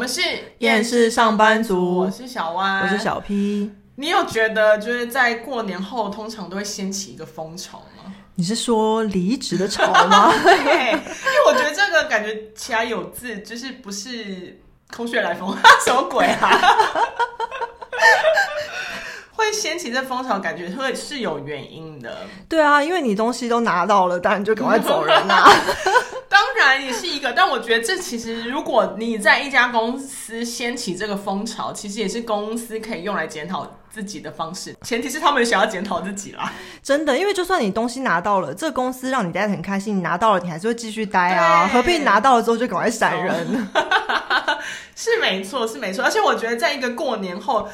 们是厌世上班族，我是小歪，我是小 P。你有觉得就是在过年后，通常都会掀起一个风潮吗？你是说离职的潮吗？对，因为我觉得这个感觉起来有字，就是不是空穴来风，什么鬼啊？会掀起这风潮，感觉会是有原因的。对啊，因为你东西都拿到了，当然就赶快走人呐、啊。也是一个，但我觉得这其实，如果你在一家公司掀起这个风潮，其实也是公司可以用来检讨自己的方式。前提是他们想要检讨自己啦。真的，因为就算你东西拿到了，这个公司让你待得很开心，你拿到了，你还是会继续待啊。何必拿到了之后就赶快闪人？是没错，是没错。而且我觉得，在一个过年后。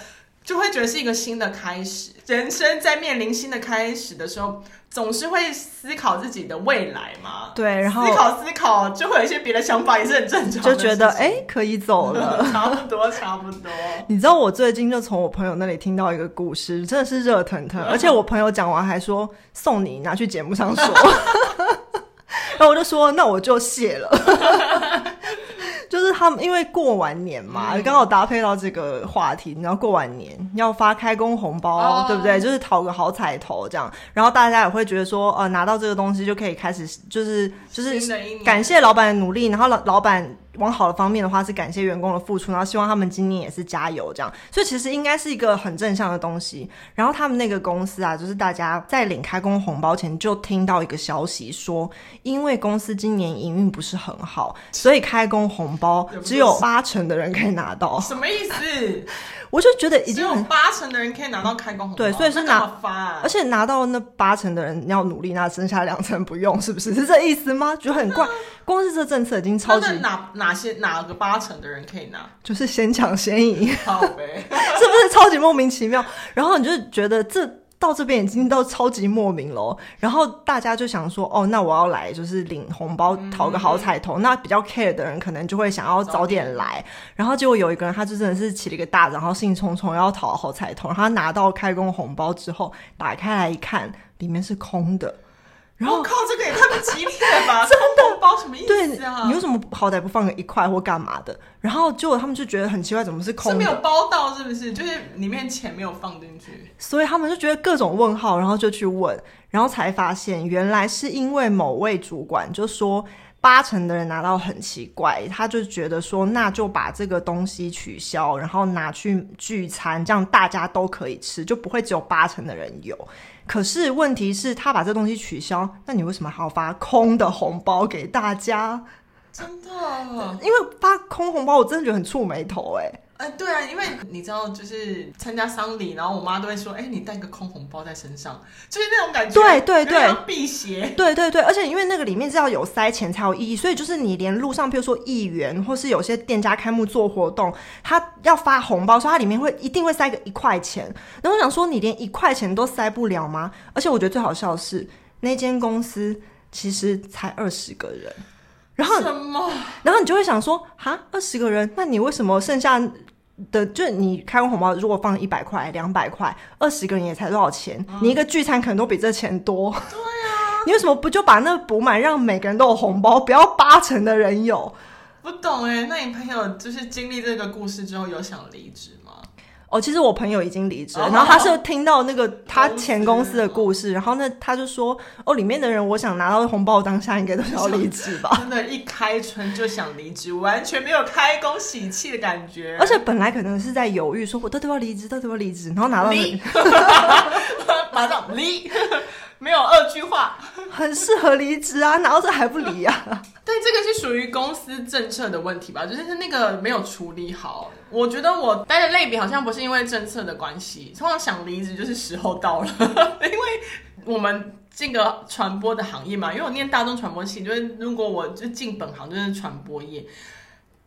就会觉得是一个新的开始，人生在面临新的开始的时候，总是会思考自己的未来嘛。对，然后思考思考，就会有一些别的想法，也是很正常。就觉得哎、欸，可以走了，差不多，差不多。你知道我最近就从我朋友那里听到一个故事，真的是热腾腾，而且我朋友讲完还说送你拿去节目上说，然后我就说那我就谢了。就是他们因为过完年嘛，刚、嗯、好搭配到这个话题，你知道过完年要发开工红包，哦、对不对？就是讨个好彩头这样，然后大家也会觉得说，呃，拿到这个东西就可以开始，就是就是感谢老板的努力，然后老老板。往好的方面的话是感谢员工的付出，然后希望他们今年也是加油这样，所以其实应该是一个很正向的东西。然后他们那个公司啊，就是大家在领开工红包前就听到一个消息说，因为公司今年营运不是很好，所以开工红包只有八成的人可以拿到。什么意思？我就觉得已经有八成的人可以拿到开工红包，对，所以是拿发、啊，而且拿到那八成的人要努力，那剩下两成不用，是不是？是这意思吗？觉得很怪。光是这政策已经超级哪哪些哪个八成的人可以拿？就是先抢先赢，好呗，是不是超级莫名其妙？然后你就觉得这。到这边已经都超级莫名了，然后大家就想说，哦，那我要来就是领红包，讨个好彩头。嗯、那比较 care 的人可能就会想要早点来，然后结果有一个人，他就真的是起了一个大早，然后兴冲冲要讨好彩头，然后他拿到开工红包之后，打开来一看，里面是空的。然后我靠，这个也太不吉利了吧！真的包什么意思啊？对，你为什么好歹不放个一块或干嘛的？然后结果他们就觉得很奇怪，怎么是空的？是没有包到是不是？就是里面钱没有放进去，所以他们就觉得各种问号，然后就去问，然后才发现原来是因为某位主管就说八成的人拿到很奇怪，他就觉得说那就把这个东西取消，然后拿去聚餐，这样大家都可以吃，就不会只有八成的人有。可是问题是，他把这东西取消，那你为什么还要发空的红包给大家？真的，因为发空红包，我真的觉得很触眉头哎。哎、呃，对啊，因为你知道，就是参加丧礼，然后我妈都会说：“哎、欸，你带个空红包在身上，就是那种感觉。”对对对，辟邪。对对对，而且因为那个里面是要有塞钱才有意义，所以就是你连路上，比如说议员或是有些店家开幕做活动，他要发红包，所以它里面会一定会塞个一块钱。然后我想说，你连一块钱都塞不了吗？而且我觉得最好笑的是，那间公司其实才二十个人。然后什么？然后你就会想说，哈，二十个人，那你为什么剩下的就你开完红包，如果放一百块、两百块，二十个人也才多少钱？嗯。你一个聚餐可能都比这钱多。对啊，你为什么不就把那补满，让每个人都有红包，不要八成的人有？不懂哎，那你朋友就是经历这个故事之后有想离职吗？哦，其实我朋友已经离职了，然后他是听到那个他前公司的故事，然后那他就说，哦，里面的人，我想拿到红包当下应该都要离职吧？真的，一开春就想离职，完全没有开工喜气的感觉。而且本来可能是在犹豫，说我到底要离职，到底要离职，然后拿到离，马上离，没有二句话，很适合离职啊，然后这还不离啊？对，这个是属于公司政策的问题吧？就是那个没有处理好。我觉得我待的类别好像不是因为政策的关系，通常想离职就是时候到了，因为我们这个传播的行业嘛，因为我念大众传播系，就是如果我就进本行就是传播业。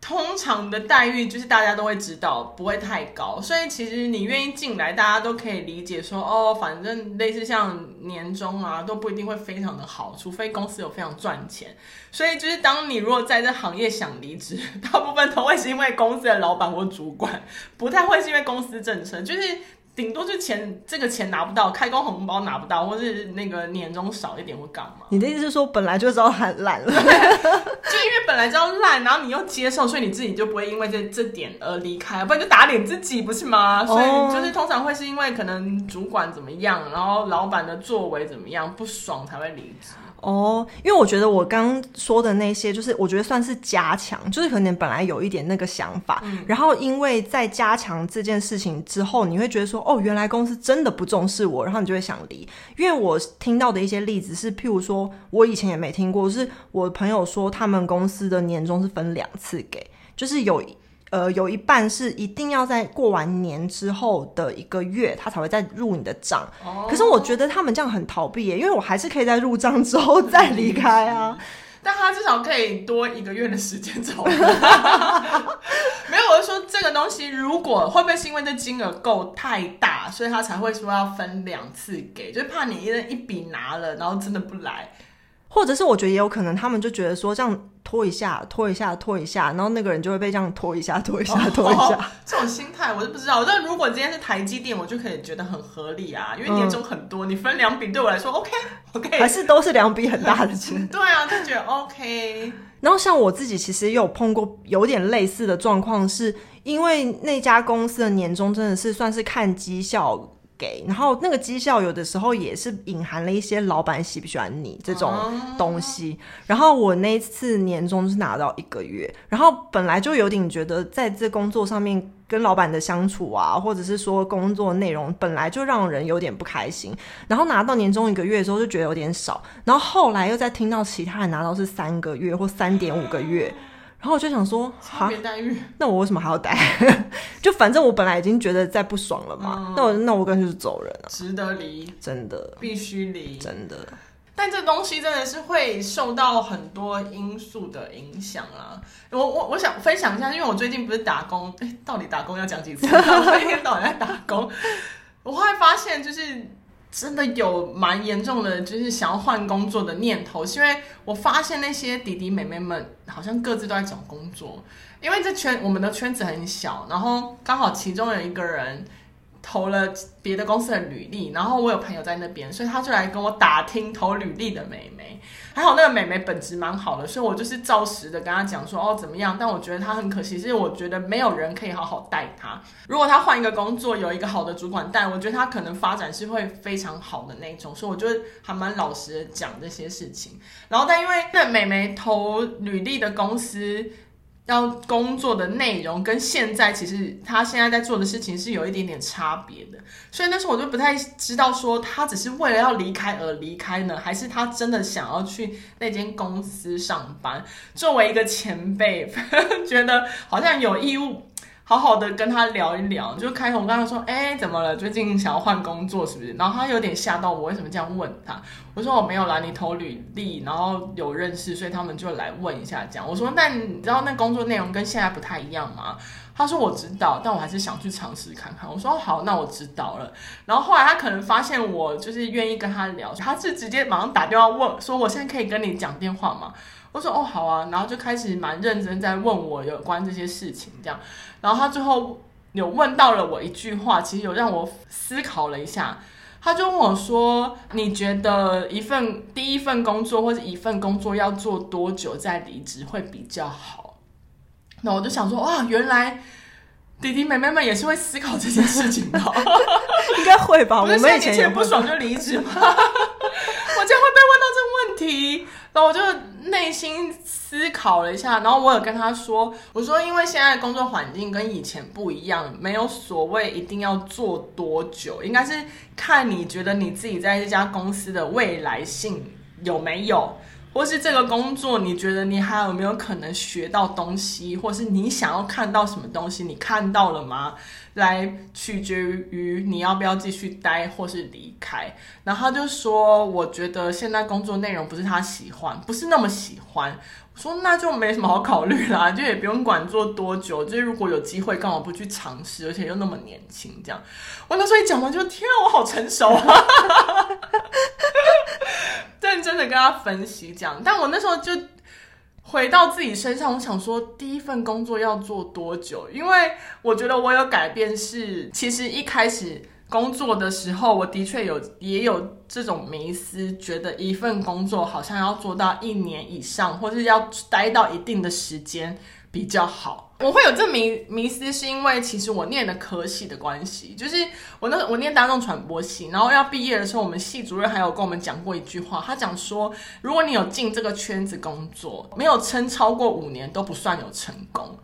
通常的待遇就是大家都会知道不会太高，所以其实你愿意进来，大家都可以理解说哦，反正类似像年终啊都不一定会非常的好，除非公司有非常赚钱。所以就是当你如果在这行业想离职，大部分都会是因为公司的老板或主管，不太会是因为公司政策，就是。顶多就钱这个钱拿不到，开工红包拿不到，或是那个年终少一点会干嘛？你的意思是说本来就知道很烂了，就因为本来就要烂，然后你又接受，所以你自己就不会因为这这点而离开，不然就打脸自己不是吗？所以就是通常会是因为可能主管怎么样，然后老板的作为怎么样不爽才会离职。哦，因为我觉得我刚说的那些，就是我觉得算是加强，就是可能本来有一点那个想法，嗯、然后因为在加强这件事情之后，你会觉得说，哦，原来公司真的不重视我，然后你就会想离。因为我听到的一些例子是，譬如说我以前也没听过，是我朋友说他们公司的年终是分两次给，就是有。呃，有一半是一定要在过完年之后的一个月，他才会再入你的账。哦。可是我觉得他们这样很逃避耶，因为我还是可以在入账之后再离开啊。但他至少可以多一个月的时间走。没有，我是说这个东西，如果会不会是因为这金额够太大，所以他才会说要分两次给，就怕你一人一笔拿了，然后真的不来。或者是我觉得也有可能，他们就觉得说这样拖一下、拖一下、拖一下，然后那个人就会被这样拖一下、拖一下、拖一下。哦、这种心态我是不知道。但如果今天是台积电，我就可以觉得很合理啊，因为年终很多，嗯、你分两笔对我来说 OK OK，还是都是两笔很大的钱。对啊，就觉得 OK。然后像我自己其实也有碰过有点类似的状况，是因为那家公司的年终真的是算是看绩效。给，然后那个绩效有的时候也是隐含了一些老板喜不喜欢你这种东西。然后我那次年终是拿到一个月，然后本来就有点觉得在这工作上面跟老板的相处啊，或者是说工作内容本来就让人有点不开心。然后拿到年终一个月的时候就觉得有点少，然后后来又再听到其他人拿到是三个月或三点五个月。然后我就想说，差别待遇，那我为什么还要待？就反正我本来已经觉得再不爽了嘛，嗯、那我那我干脆就走人了。值得离，真的必须离，真的。但这东西真的是会受到很多因素的影响啊。我我我想分享一下，因为我最近不是打工，哎，到底打工要讲几次？我一天到晚在打工，我后来发现就是。真的有蛮严重的，就是想要换工作的念头，是因为我发现那些弟弟妹妹们好像各自都在找工作，因为这圈我们的圈子很小，然后刚好其中有一个人。投了别的公司的履历，然后我有朋友在那边，所以他就来跟我打听投履历的妹妹。还好那个妹妹本质蛮好的，所以我就是照实的跟他讲说哦怎么样。但我觉得他很可惜，是我觉得没有人可以好好带他。如果他换一个工作，有一个好的主管带，我觉得他可能发展是会非常好的那种。所以我就还蛮老实的讲这些事情。然后但因为那妹妹投履历的公司。要工作的内容跟现在其实他现在在做的事情是有一点点差别的，所以那时候我就不太知道说他只是为了要离开而离开呢，还是他真的想要去那间公司上班。作为一个前辈，觉得好像有义务。好好的跟他聊一聊，就开头我跟他说，哎、怎么了？最近想要换工作是不是？然后他有点吓到我，为什么这样问他？我说我没有啦，你投履历，然后有认识，所以他们就来问一下这样。我说，那你知道那工作内容跟现在不太一样吗？他说我知道，但我还是想去尝试看看。我说好，那我知道了。然后后来他可能发现我就是愿意跟他聊，他是直接马上打电话问说，我现在可以跟你讲电话吗？我说哦好啊，然后就开始蛮认真在问我有关这些事情这样，然后他最后有问到了我一句话，其实有让我思考了一下，他就问我说：“你觉得一份第一份工作或者一份工作要做多久再离职会比较好？”那我就想说哇，原来弟弟妹妹们也是会思考这件事情的，应该会吧？我们以前不爽就离职吗？我竟然会被问到这个问题。然后我就内心思考了一下，然后我有跟他说：“我说，因为现在工作环境跟以前不一样，没有所谓一定要做多久，应该是看你觉得你自己在这家公司的未来性有没有，或是这个工作你觉得你还有没有可能学到东西，或是你想要看到什么东西，你看到了吗？”来取决于你要不要继续待或是离开。然后他就说：“我觉得现在工作内容不是他喜欢，不是那么喜欢。”我说：“那就没什么好考虑啦，就也不用管做多久。就是如果有机会，干嘛不去尝试？而且又那么年轻，这样。”我那时候一讲完就天啊，我好成熟啊！认真的跟他分析这样，但我那时候就。回到自己身上，我想说，第一份工作要做多久？因为我觉得我有改变是，其实一开始工作的时候，我的确有也有这种迷思，觉得一份工作好像要做到一年以上，或是要待到一定的时间比较好。我会有这迷迷思，是因为其实我念的科系的关系，就是我那我念大众传播系，然后要毕业的时候，我们系主任还有跟我们讲过一句话，他讲说，如果你有进这个圈子工作，没有撑超过五年都不算有成功。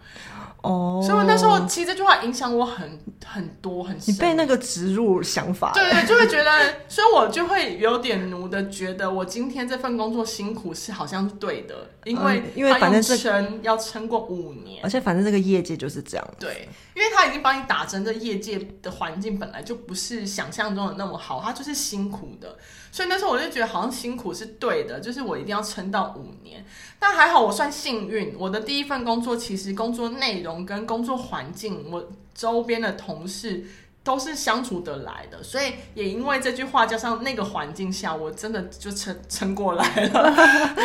哦，所以我那时候其实这句话影响我很很多很深。你被那个植入想法，对对，就会觉得，所以我就会有点奴的觉得，我今天这份工作辛苦是好像是对的，因为、嗯、因为反正撑要撑过五年，而且反正这个业界就是这样。对，因为他已经帮你打针，这业界的环境本来就不是想象中的那么好，他就是辛苦的。所以那时候我就觉得好像辛苦是对的，就是我一定要撑到五年。但还好我算幸运，我的第一份工作其实工作内容跟工作环境，我周边的同事都是相处得来的。所以也因为这句话加上那个环境下，我真的就撑撑过来了，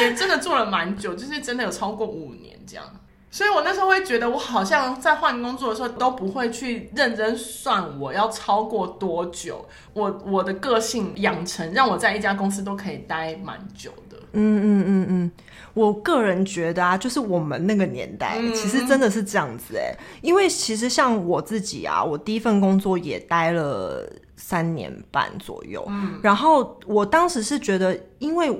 也真的做了蛮久，就是真的有超过五年这样。所以我那时候会觉得，我好像在换工作的时候都不会去认真算我要超过多久。我我的个性养成，让我在一家公司都可以待蛮久的。嗯嗯嗯嗯，我个人觉得啊，就是我们那个年代，嗯、其实真的是这样子哎。因为其实像我自己啊，我第一份工作也待了三年半左右。嗯，然后我当时是觉得，因为。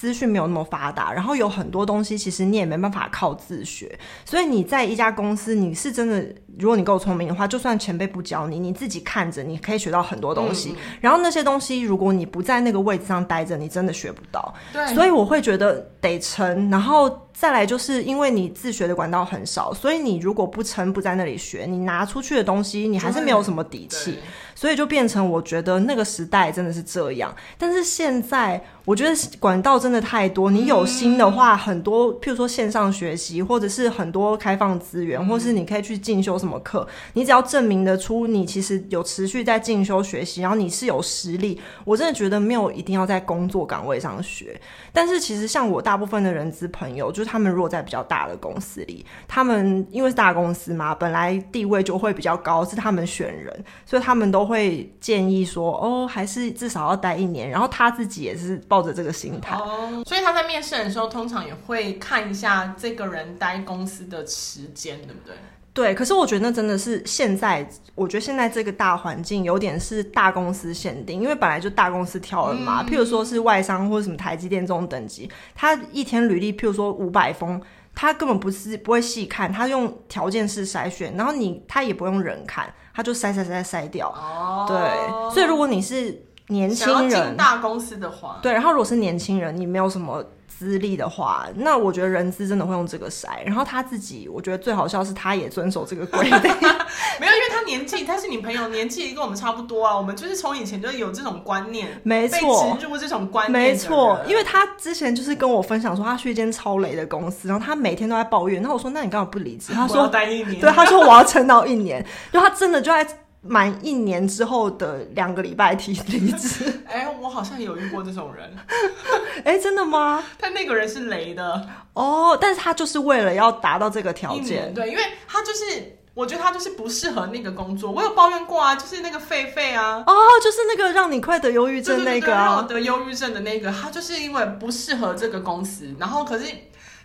资讯没有那么发达，然后有很多东西其实你也没办法靠自学，所以你在一家公司，你是真的，如果你够聪明的话，就算前辈不教你，你自己看着，你可以学到很多东西。嗯、然后那些东西，如果你不在那个位置上待着，你真的学不到。对，所以我会觉得得撑，然后再来就是因为你自学的管道很少，所以你如果不撑，不在那里学，你拿出去的东西，你还是没有什么底气。所以就变成我觉得那个时代真的是这样，但是现在我觉得管道真的太多，你有心的话，很多譬如说线上学习，或者是很多开放资源，或是你可以去进修什么课，你只要证明得出你其实有持续在进修学习，然后你是有实力，我真的觉得没有一定要在工作岗位上学。但是其实像我大部分的人资朋友，就是他们如果在比较大的公司里，他们因为是大公司嘛，本来地位就会比较高，是他们选人，所以他们都。会建议说哦，还是至少要待一年，然后他自己也是抱着这个心态哦，所以他在面试的时候通常也会看一下这个人待公司的时间，对不对？对，可是我觉得那真的是现在，我觉得现在这个大环境有点是大公司限定，因为本来就大公司挑人嘛，嗯、譬如说是外商或者什么台积电这种等级，他一天履历譬如说五百封，他根本不是不会细看，他用条件式筛选，然后你他也不用人看。他就筛筛筛筛掉，哦，对，所以如果你是年轻人，大公司的话，对，然后如果是年轻人，你没有什么资历的话，那我觉得人资真的会用这个筛。然后他自己，我觉得最好笑是他也遵守这个规定，没有，因为他年纪，他是你朋友，年纪跟我们差不多啊。我们就是从以前就有这种观念，没错，入这种观念，没错。因为他之前就是跟我分享说，他去一间超雷的公司，然后他每天都在抱怨。那我说，那你干嘛不离职？他说待一年，对，他说我要撑到一年，就他真的就在。满一年之后的两个礼拜提离职，哎、欸，我好像有遇过这种人，哎、欸，真的吗？但那个人是雷的哦，但是他就是为了要达到这个条件，对，因为他就是，我觉得他就是不适合那个工作。我有抱怨过啊，就是那个狒狒啊，哦，就是那个让你快得忧郁症那个啊，得忧郁症的那个，他就是因为不适合这个公司，然后可是。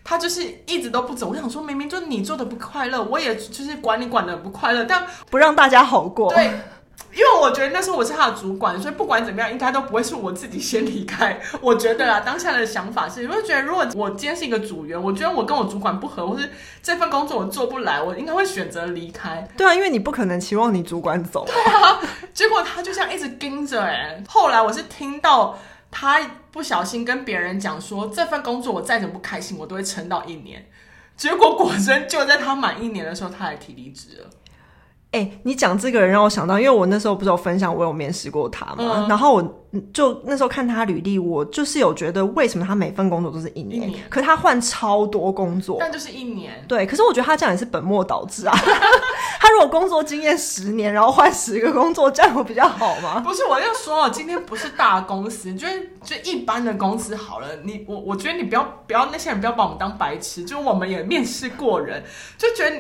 他就是一直都不走，我想说，明明就你做的不快乐，我也就是管你管的不快乐，但不让大家好过。对，因为我觉得那时候我是他的主管，所以不管怎么样，应该都不会是我自己先离开。我觉得啊，当下的想法是，我就觉得如果我今天是一个组员，我觉得我跟我主管不合，或是这份工作我做不来，我应该会选择离开。对啊，因为你不可能期望你主管走。对啊，结果他就这样一直盯着，哎，后来我是听到。他不小心跟别人讲说，这份工作我再怎么不开心，我都会撑到一年。结果果真就在他满一年的时候，他还提离职了。哎、欸，你讲这个人让我想到，因为我那时候不是有分享，我有面试过他嘛，嗯、然后我就那时候看他履历，我就是有觉得为什么他每份工作都是一年，一年可是他换超多工作，但就是一年。对，可是我觉得他这样也是本末倒置啊。他如果工作经验十年，然后换十个工作，这样会比较好吗？不是，我就说哦，今天不是大公司，就就一般的公司好了。你我我觉得你不要不要那些人不要把我们当白痴，就我们也面试过人，就觉得。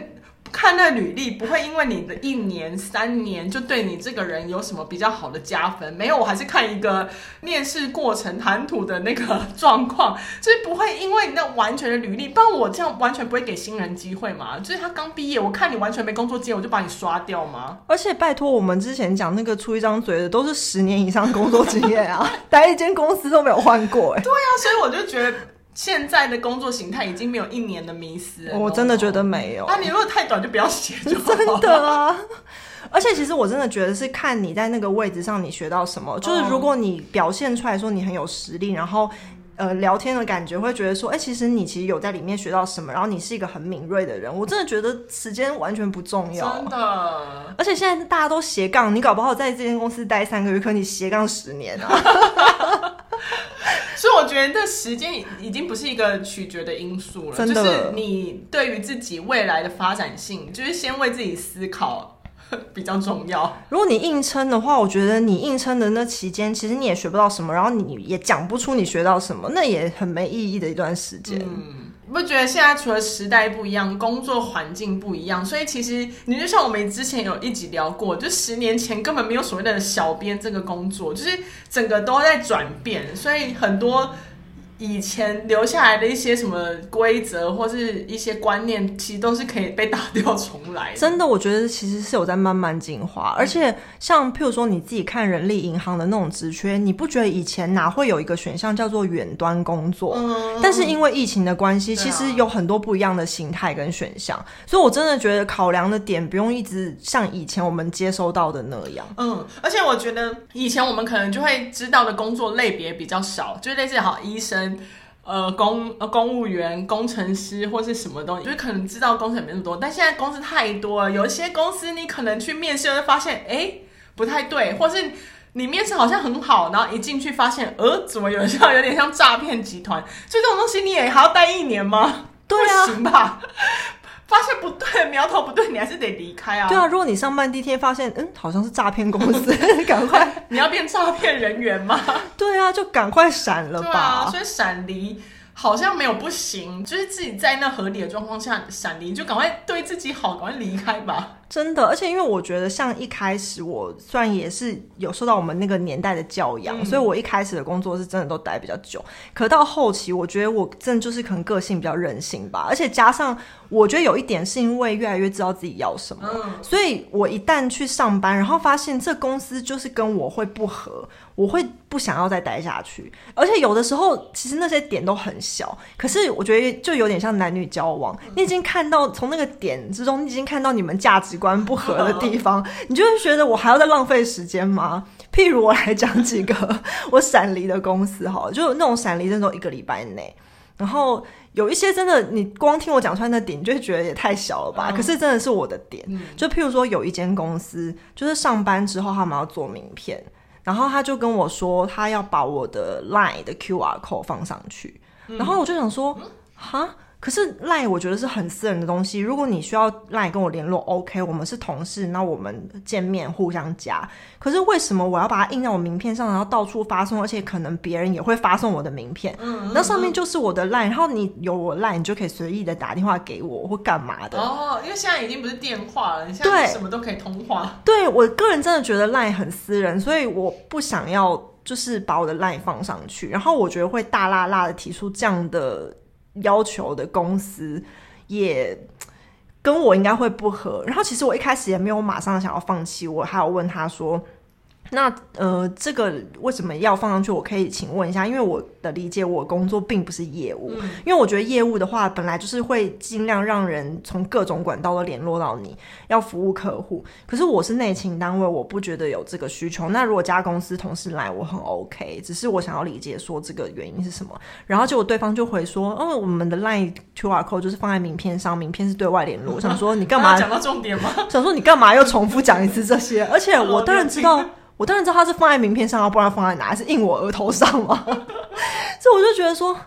看那履历，不会因为你的一年、三年就对你这个人有什么比较好的加分。没有，我还是看一个面试过程谈吐的那个状况，就是不会因为你那完全的履历，不然我这样完全不会给新人机会嘛。就是他刚毕业，我看你完全没工作经验，我就把你刷掉吗？而且拜托，我们之前讲那个出一张嘴的，都是十年以上工作经验啊，待一间公司都没有换过哎。对啊，所以我就觉得。现在的工作形态已经没有一年的迷思了，我真的觉得没有。那、啊、你如果太短就不要写，就 真的啊。而且其实我真的觉得是看你在那个位置上你学到什么，就是如果你表现出来说你很有实力，然后呃聊天的感觉会觉得说，哎、欸，其实你其实有在里面学到什么，然后你是一个很敏锐的人，我真的觉得时间完全不重要，真的。而且现在大家都斜杠，你搞不好在这间公司待三个月，可你斜杠十年啊。所以我觉得这时间已经不是一个取决的因素了，就是你对于自己未来的发展性，就是先为自己思考 比较重要。如果你硬撑的话，我觉得你硬撑的那期间，其实你也学不到什么，然后你也讲不出你学到什么，那也很没意义的一段时间。嗯不觉得现在除了时代不一样，工作环境不一样，所以其实你就像我们之前有一集聊过，就十年前根本没有所谓的小编这个工作，就是整个都在转变，所以很多。以前留下来的一些什么规则或是一些观念，其实都是可以被打掉重来的。真的，我觉得其实是有在慢慢进化。而且，像譬如说你自己看人力银行的那种职缺，你不觉得以前哪会有一个选项叫做远端工作？嗯。但是因为疫情的关系，其实有很多不一样的形态跟选项。所以我真的觉得考量的点不用一直像以前我们接收到的那样。嗯。而且我觉得以前我们可能就会知道的工作类别比较少，就类似好医生。呃，公呃公务员、工程师或是什么东西，就是可能知道公司也没那么多，但现在公司太多了，有一些公司你可能去面试会发现，哎，不太对，或是你面试好像很好，然后一进去发现，呃，怎么有像有点像诈骗集团？就这种东西你也还要待一年吗？对啊，行吧。发现不对，苗头不对，你还是得离开啊。对啊，如果你上班第一天发现，嗯，好像是诈骗公司，赶快，你要变诈骗人员吗？对啊，就赶快闪了吧。啊、所以闪离好像没有不行，就是自己在那合理的状况下闪离，就赶快对自己好，赶快离开吧。真的，而且因为我觉得，像一开始我虽然也是有受到我们那个年代的教养，嗯、所以我一开始的工作是真的都待比较久。可到后期，我觉得我真的就是可能个性比较任性吧，而且加上我觉得有一点是因为越来越知道自己要什么，嗯、所以我一旦去上班，然后发现这公司就是跟我会不合，我会不想要再待下去。而且有的时候其实那些点都很小，可是我觉得就有点像男女交往，你已经看到从那个点之中，你已经看到你们价值观不合的地方，你就会觉得我还要再浪费时间吗？譬如我来讲几个我闪离的公司哈，就那种闪离那种一个礼拜内，然后有一些真的，你光听我讲出来那点，你就会觉得也太小了吧？可是真的是我的点，就譬如说有一间公司，就是上班之后他们要做名片，然后他就跟我说他要把我的 Line 的 QR code 放上去，然后我就想说，哈。可是赖我觉得是很私人的东西，如果你需要赖跟我联络，OK，我们是同事，那我们见面互相加。可是为什么我要把它印在我名片上，然后到处发送，而且可能别人也会发送我的名片？嗯，那上面就是我的赖，然后你有我赖，你就可以随意的打电话给我或干嘛的。哦，因为现在已经不是电话了，你现在什么都可以通话。对，对我个人真的觉得赖很私人，所以我不想要就是把我的赖放上去，然后我觉得会大剌剌的提出这样的。要求的公司也跟我应该会不合，然后其实我一开始也没有马上想要放弃，我还有问他说。那呃，这个为什么要放上去？我可以请问一下，因为我的理解，我工作并不是业务，嗯、因为我觉得业务的话，本来就是会尽量让人从各种管道都联络到你，要服务客户。可是我是内勤单位，我不觉得有这个需求。那如果加公司同事来，我很 OK，只是我想要理解说这个原因是什么。然后结果对方就回说，哦，我们的 Line QR code 就是放在名片上，名片是对外联络。我想说你干嘛讲到重点吗？想说你干嘛又重复讲一次这些？而且我当然知道。我当然知道他是放在名片上，不然放在哪？是印我额头上吗？所以我就觉得说，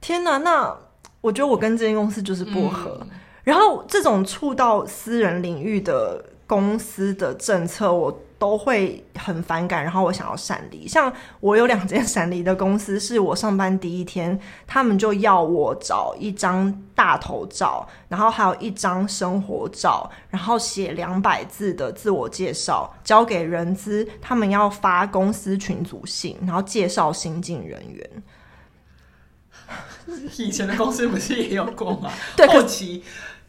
天哪！那我觉得我跟这间公司就是不合。嗯、然后这种触到私人领域的公司的政策，我都会很反感，然后我想要闪离。像我有两间闪离的公司，是我上班第一天，他们就要我找一张大头照，然后还有一张生活照，然后写两百字的自我介绍，交给人资，他们要发公司群组信，然后介绍新进人员。以前的公司不是也有过吗？对，后期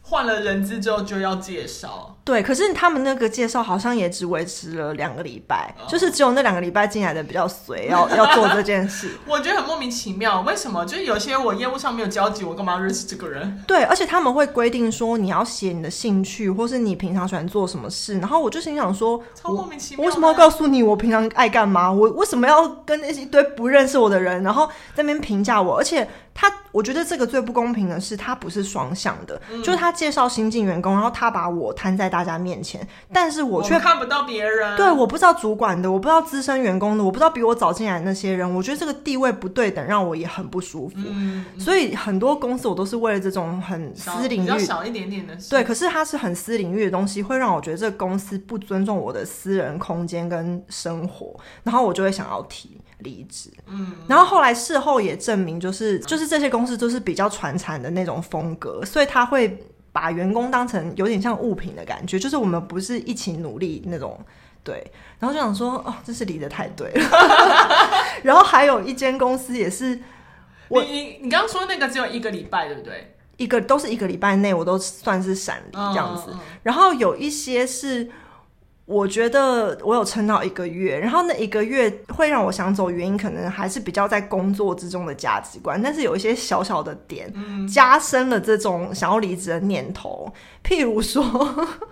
换了人资之后就要介绍。对，可是他们那个介绍好像也只维持了两个礼拜，哦、就是只有那两个礼拜进来的比较随，要 要做这件事。我觉得很莫名其妙，为什么？就是有些我业务上没有交集，我干嘛要认识这个人？对，而且他们会规定说你要写你的兴趣，或是你平常喜欢做什么事。然后我就心想说，超莫名其妙，我为什么要告诉你我平常爱干嘛？我为什么要跟那些一堆不认识我的人，然后在那边评价我？而且他，我觉得这个最不公平的是，他不是双向的，嗯、就是他介绍新进员工，然后他把我摊在大家面前。但是我却看不到别人，对，我不知道主管的，我不知道资深员工的，我不知道比我早进来的那些人，我觉得这个地位不对等，让我也很不舒服。嗯，所以很多公司我都是为了这种很私领域，比较小一点点的，对，可是它是很私领域的东西，会让我觉得这个公司不尊重我的私人空间跟生活，然后我就会想要提离职。嗯，然后后来事后也证明，就是就是这些公司都是比较传产的那种风格，所以他会。把员工当成有点像物品的感觉，就是我们不是一起努力那种，对。然后就想说，哦，这是离得太对了。然后还有一间公司也是，我你你刚刚说那个只有一个礼拜，对不对？一个都是一个礼拜内，我都算是闪离这样子。然后有一些是。我觉得我有撑到一个月，然后那一个月会让我想走，原因可能还是比较在工作之中的价值观，但是有一些小小的点加深了这种想要离职的念头，譬如说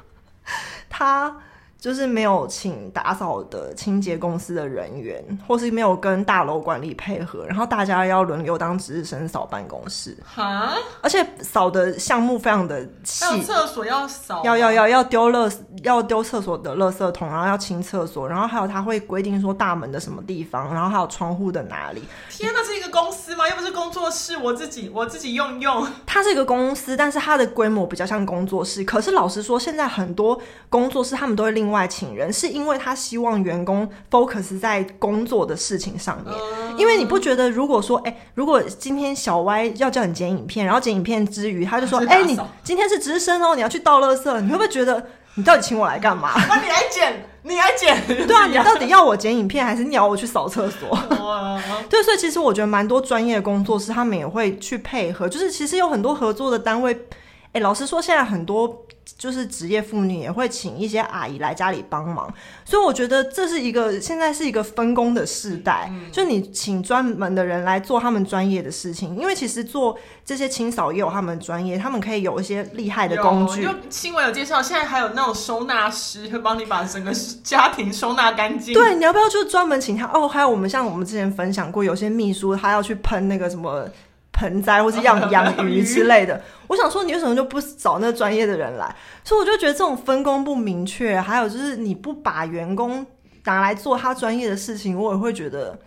他。就是没有请打扫的清洁公司的人员，或是没有跟大楼管理配合，然后大家要轮流当值日生扫办公室。哈，而且扫的项目非常的细，厕所要扫，要要要要丢垃，要丢厕所的垃圾桶，然后要清厕所，然后还有他会规定说大门的什么地方，然后还有窗户的哪里。天哪，是一个公司吗？又不是工作室，我自己我自己用用。它是一个公司，但是它的规模比较像工作室。可是老实说，现在很多工作室他们都会另外。外请人是因为他希望员工 focus 在工作的事情上面，因为你不觉得如果说，哎、欸，如果今天小歪要叫你剪影片，然后剪影片之余，他就说，哎、欸，你今天是值日生哦，你要去倒垃圾，你会不会觉得你到底请我来干嘛？那你来剪，你来剪，对啊，你到底要我剪影片，还是你要我去扫厕所？对，所以其实我觉得蛮多专业的工作室他们也会去配合，就是其实有很多合作的单位，哎、欸，老实说，现在很多。就是职业妇女也会请一些阿姨来家里帮忙，所以我觉得这是一个现在是一个分工的时代。嗯、就你请专门的人来做他们专业的事情，因为其实做这些清扫也有他们专业，他们可以有一些厉害的工具。就新闻有介绍，现在还有那种收纳师会帮你把整个家庭收纳干净。对，你要不要就专门请他？哦，还有我们像我们之前分享过，有些秘书他要去喷那个什么。盆栽或是养养鱼之类的，我想说，你为什么就不找那专业的人来？所以我就觉得这种分工不明确，还有就是你不把员工拿来做他专业的事情，我也会觉得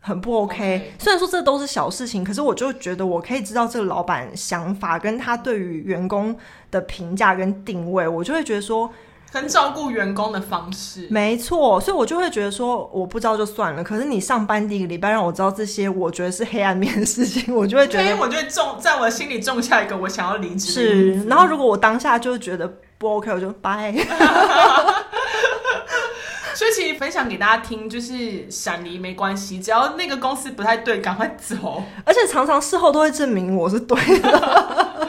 很不 OK。虽然说这都是小事情，可是我就觉得我可以知道这个老板想法跟他对于员工的评价跟定位，我就会觉得说。跟照顾员工的方式，没错，所以我就会觉得说，我不知道就算了。可是你上班第一个礼拜让我知道这些，我觉得是黑暗面的事情，我就会觉得，所以我就会种在我的心里种下一个我想要离职。是，然后如果我当下就觉得不 OK，我就拜。所以其实分享给大家听，就是闪离没关系，只要那个公司不太对，赶快走。而且常常事后都会证明我是对的。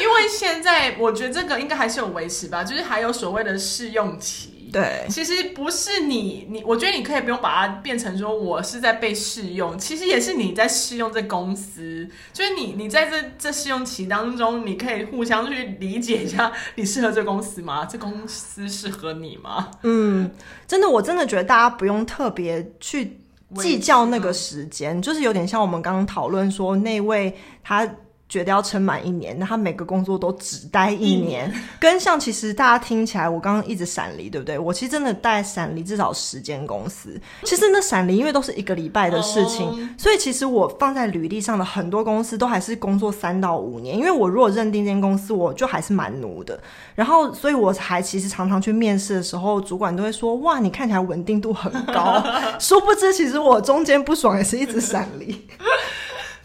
因为现在我觉得这个应该还是有维持吧，就是还有所谓的试用期。对，其实不是你你，我觉得你可以不用把它变成说我是在被试用，其实也是你在试用这公司。就是你你在这这试用期当中，你可以互相去理解一下，你适合这公司吗？这公司适合你吗？嗯，真的，我真的觉得大家不用特别去计较那个时间，就是有点像我们刚刚讨论说那位他。觉得要撑满一年，那他每个工作都只待一年，跟像其实大家听起来，我刚刚一直闪离，对不对？我其实真的待闪离至少十间公司。其实那闪离因为都是一个礼拜的事情，哦、所以其实我放在履历上的很多公司都还是工作三到五年。因为我如果认定这间公司，我就还是蛮奴的。然后，所以我还其实常常去面试的时候，主管都会说：“哇，你看起来稳定度很高。” 殊不知，其实我中间不爽也是一直闪离。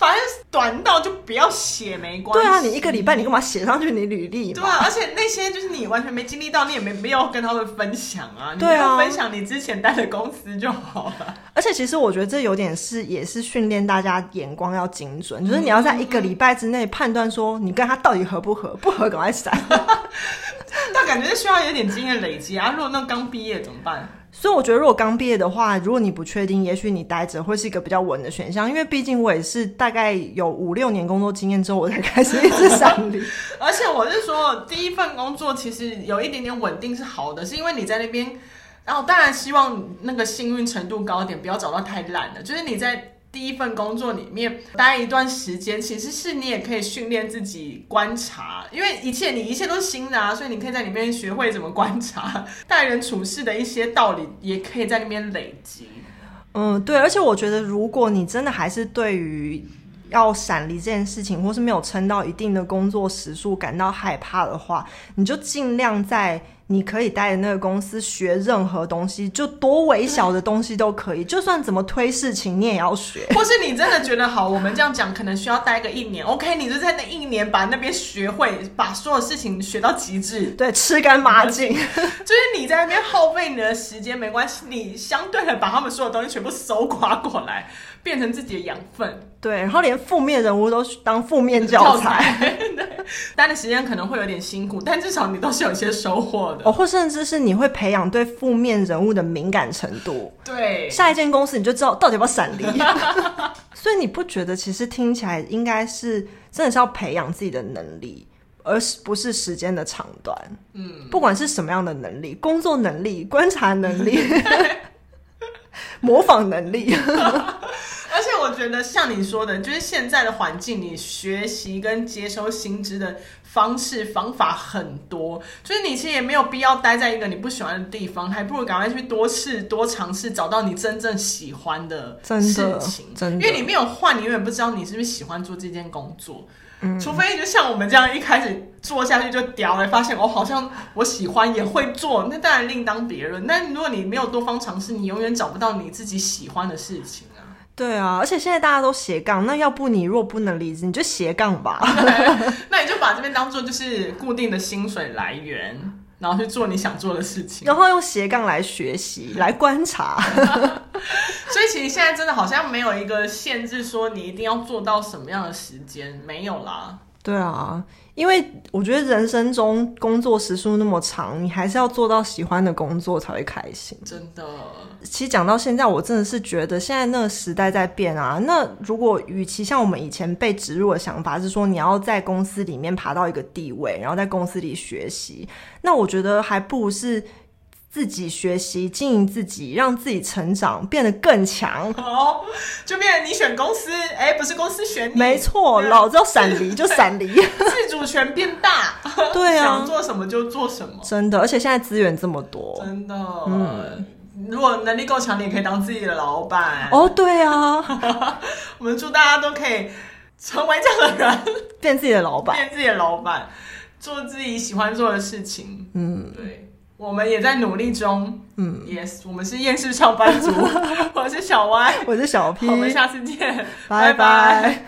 反正短到就不要写没关系。对啊，你一个礼拜你干嘛写上去你履历？对啊，而且那些就是你完全没经历到，你也没必要跟他们分享啊。对啊，分享你之前待的公司就好了。而且其实我觉得这有点是也是训练大家眼光要精准，就是你要在一个礼拜之内判断说你跟他到底合不合，不合赶快闪。但感觉是需要有点经验累积啊。如果那刚毕业怎么办？所以我觉得，如果刚毕业的话，如果你不确定，也许你待着会是一个比较稳的选项。因为毕竟我也是大概有五六年工作经验之后，我才开始一直想离。而且我是说，第一份工作其实有一点点稳定是好的，是因为你在那边，然后当然希望那个幸运程度高一点，不要找到太烂的。就是你在。第一份工作里面待一段时间，其实是你也可以训练自己观察，因为一切你一切都是新的啊，所以你可以在里面学会怎么观察，待人处事的一些道理，也可以在里面累积。嗯，对，而且我觉得，如果你真的还是对于要闪离这件事情，或是没有撑到一定的工作时数感到害怕的话，你就尽量在。你可以待的那个公司学任何东西，就多微小的东西都可以，就算怎么推事情你也要学。或是你真的觉得好，我们这样讲可能需要待个一年，OK，你就在那一年把那边学会，把所有事情学到极致，对，吃干抹净。就是你在那边耗费你的时间没关系，你相对的把他们所有东西全部搜刮过来，变成自己的养分。对，然后连负面人物都当负面教材。对，待的时间可能会有点辛苦，但至少你都是有一些收获的。哦，或甚至是你会培养对负面人物的敏感程度。对，下一间公司你就知道到底要不要闪离。所以你不觉得其实听起来应该是真的是要培养自己的能力，而不是时间的长短。嗯，不管是什么样的能力，工作能力、观察能力、模仿能力。而且我觉得像你说的，就是现在的环境，你学习跟接收新知的方式方法很多，就是你其实也没有必要待在一个你不喜欢的地方，还不如赶快去多试多尝试，找到你真正喜欢的事情。真的，真的，因为你没有换，你永远不知道你是不是喜欢做这件工作。嗯，除非就像我们这样一开始做下去就屌了，发现哦，好像我喜欢也会做，那当然另当别论。但如果你没有多方尝试，你永远找不到你自己喜欢的事情。对啊，而且现在大家都斜杠，那要不你若不能离职，你就斜杠吧。那你就把这边当做就是固定的薪水来源，然后去做你想做的事情，然后用斜杠来学习、来观察。所以其实现在真的好像没有一个限制，说你一定要做到什么样的时间，没有啦。对啊，因为我觉得人生中工作时数那么长，你还是要做到喜欢的工作才会开心。真的，其实讲到现在，我真的是觉得现在那个时代在变啊。那如果与其像我们以前被植入的想法是说你要在公司里面爬到一个地位，然后在公司里学习，那我觉得还不如是。自己学习，经营自己，让自己成长，变得更强。哦，就变成你选公司，哎、欸，不是公司选你。没错，老子要闪离就闪离，自主权变大。对啊，想做什么就做什么。真的，而且现在资源这么多，真的。嗯，如果能力够强，你也可以当自己的老板。哦，对啊，我们祝大家都可以成为这样的人，变自己的老板，变自己的老板，做自己喜欢做的事情。嗯，对。我们也在努力中，嗯，Yes，我们是厌世上班族，我是小歪，我是小 P，我们下次见，拜拜。